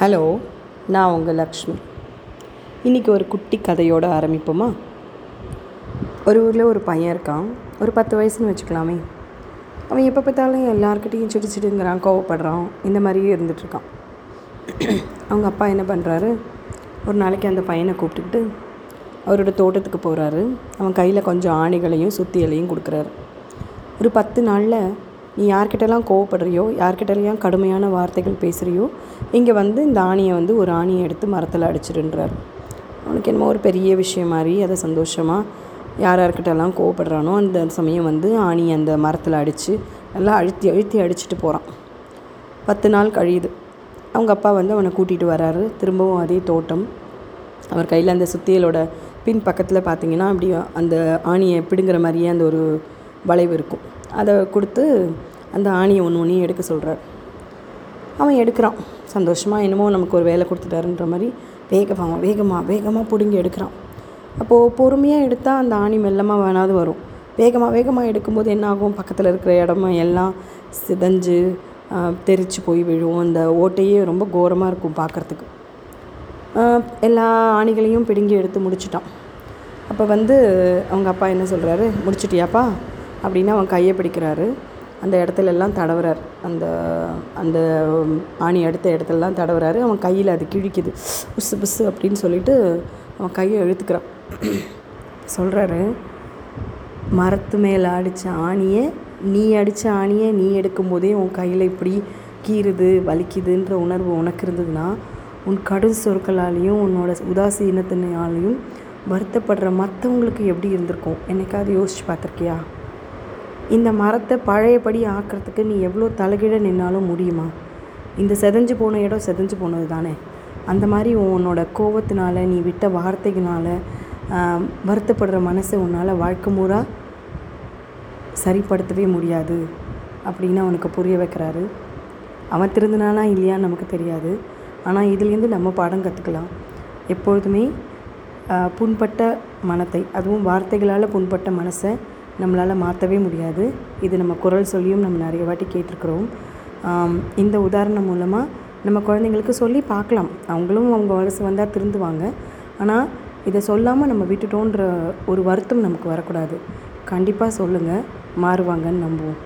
Hello நான் உங்கள் லக்ஷ்மி. இன்றைக்கி ஒரு குட்டி கதையோடு ஆரம்பிப்போமா? ஒரு ஊரில் ஒரு பையன் இருக்கான். ஒரு பத்து வயசுன்னு வச்சுக்கலாமே. அவன் எப்போ பார்த்தாலும் எல்லாருக்கிட்டையும் சிடு சிடுங்கிறான் கோவப்படுறான். இந்த மாதிரியே இருந்துகிட்ருக்கான் அவங்க அப்பா என்ன பண்ணுறாரு ஒரு நாளைக்கு அந்த பையனை கூப்பிட்டுக்கிட்டு அவரோட தோட்டத்துக்கு போகிறாரு அவன் கையில் கொஞ்சம் ஆணிகளையும் சுத்தியலையும் கொடுக்குறாரு. ஒரு பத்து நாளில் நீ யார்கிட்டலாம் கோவப்படுறியோ யார்கிட்டலாம் கடுமையான வார்த்தைகள் பேசுகிறியோ இங்கே வந்து இந்த ஆணியை வந்து ஒரு ஆணியை எடுத்து மரத்தில் அடிச்சிடுன்றார். அவனுக்கு என்னமோ ஒரு பெரிய விஷயம் மாதிரி அதை சந்தோஷமாக யார் யார்கிட்டலாம் கோவப்படுறானோ அந்த சமயம் வந்து ஆணி அந்த மரத்தில் அடித்து நல்லா அழுத்தி அழுத்தி அடிச்சுட்டு போகிறான் பத்து நாள் கழியுது. அவங்க அப்பா வந்து அவனை கூட்டிகிட்டு வராரு. திரும்பவும் அதே தோட்டம். அவர் கையில் அந்த சுத்தியலோட பின் பக்கத்தில் பார்த்தீங்கன்னா அப்படி அந்த ஆணியை பிடுங்குற மாதிரியே அந்த ஒரு வளைவு இருக்கும். அதை கொடுத்து அந்த ஆணியை ஒன்று ஒன்றையும் எடுக்க சொல்கிறார். அவன் எடுக்கிறான். சந்தோஷமாக என்னமோ நமக்கு ஒரு வேலை கொடுத்துட்டாருன்ற மாதிரி வேகமாக வேகமாக வேகமாக பிடுங்கி எடுக்கிறான். அப்போது பொறுமையாக எடுத்தால் அந்த ஆணி மெல்லமாக வேணாது வரும். வேகமாக வேகமாக எடுக்கும்போது என்ன ஆகும்? பக்கத்தில் இருக்கிற இடமா எல்லாம் சிதஞ்சு தெரிச்சு போய் விழுவும் அந்த ஓட்டையே ரொம்ப கோரமாக இருக்கும் பார்க்குறதுக்கு. எல்லா ஆணிகளையும் பிடுங்கி எடுத்து முடிச்சிட்டான். அப்போ வந்து அவங்க அப்பா என்ன சொல்கிறாரு முடிச்சிட்டியாப்பா? அப்படின்னு அவன் கையை பிடிக்கிறாரு. அந்த இடத்துல எல்லாம் தடவுறார். அந்த அந்த ஆணி எடுத்த இடத்துலலாம் தடவுறாரு. அவன் கையில் அது கிழிக்குது. புஸ்ஸு புஸ்ஸு அப்படின்னு சொல்லிட்டு அவன் கையை இழுத்துக்கிறான். சொல்கிறாரு மரத்து மேலே அடித்த ஆணியை நீ அடித்த ஆணியை நீ எடுக்கும்போதே உன் கையில் இப்படி கீறுது வலிக்குதுன்ற உணர்வு உனக்கு இருந்ததுன்னா உன் கடும் சொற்களாலேயும் உன்னோட உதாசீனத்தினாலையும் வருத்தப்படுற மற்றவங்களுக்கு எப்படி இருந்திருக்கும்? என்னைக்காவது யோசிச்சு பார்த்துருக்கியா? இந்த மரத்தை பழையபடி ஆக்கிறதுக்கு நீ எவ்வளோ தலைகீழ நின்னாலும் முடியுமா? இந்த செதஞ்சு போன இடம் செதஞ்சு போனது தானே. அந்த மாதிரி உன்னோட கோவத்தினால நீ விட்ட வார்த்தைகளால் வருத்தப்படுற மனசை உன்னால் வாழ்க்கை முறா சரிப்படுத்தவே முடியாது அப்படின்னு அவனுக்கு புரிய வைக்கிறாரு. அவன் திருந்தினானா இல்லையான்னு நமக்கு தெரியாது. ஆனால் இதுலேருந்து நம்ம பாடம் கற்றுக்கலாம் எப்பொழுதுமே புண்பட்ட மனத்தை அதுவும் வார்த்தைகளால் புண்பட்ட மனசை நம்மளால் மாற்றவே முடியாது. இது நம்ம குரல் சொல்லியும் நம்ம நிறைய வாட்டி கேட்டிருக்கிறோம். இந்த உதாரணம் மூலமாக நம்ம குழந்தைங்களுக்கு சொல்லி பார்க்கலாம். அவங்களும் அவங்க வயசு வந்தால் திருந்துவாங்க. ஆனால் இதை சொல்லாமல் நம்ம விட்டுட்டோன்ற ஒரு வருத்தம் நமக்கு வரக்கூடாது. கண்டிப்பாக சொல்லுங்கள் மாறுவாங்கன்னு நம்புவோம்.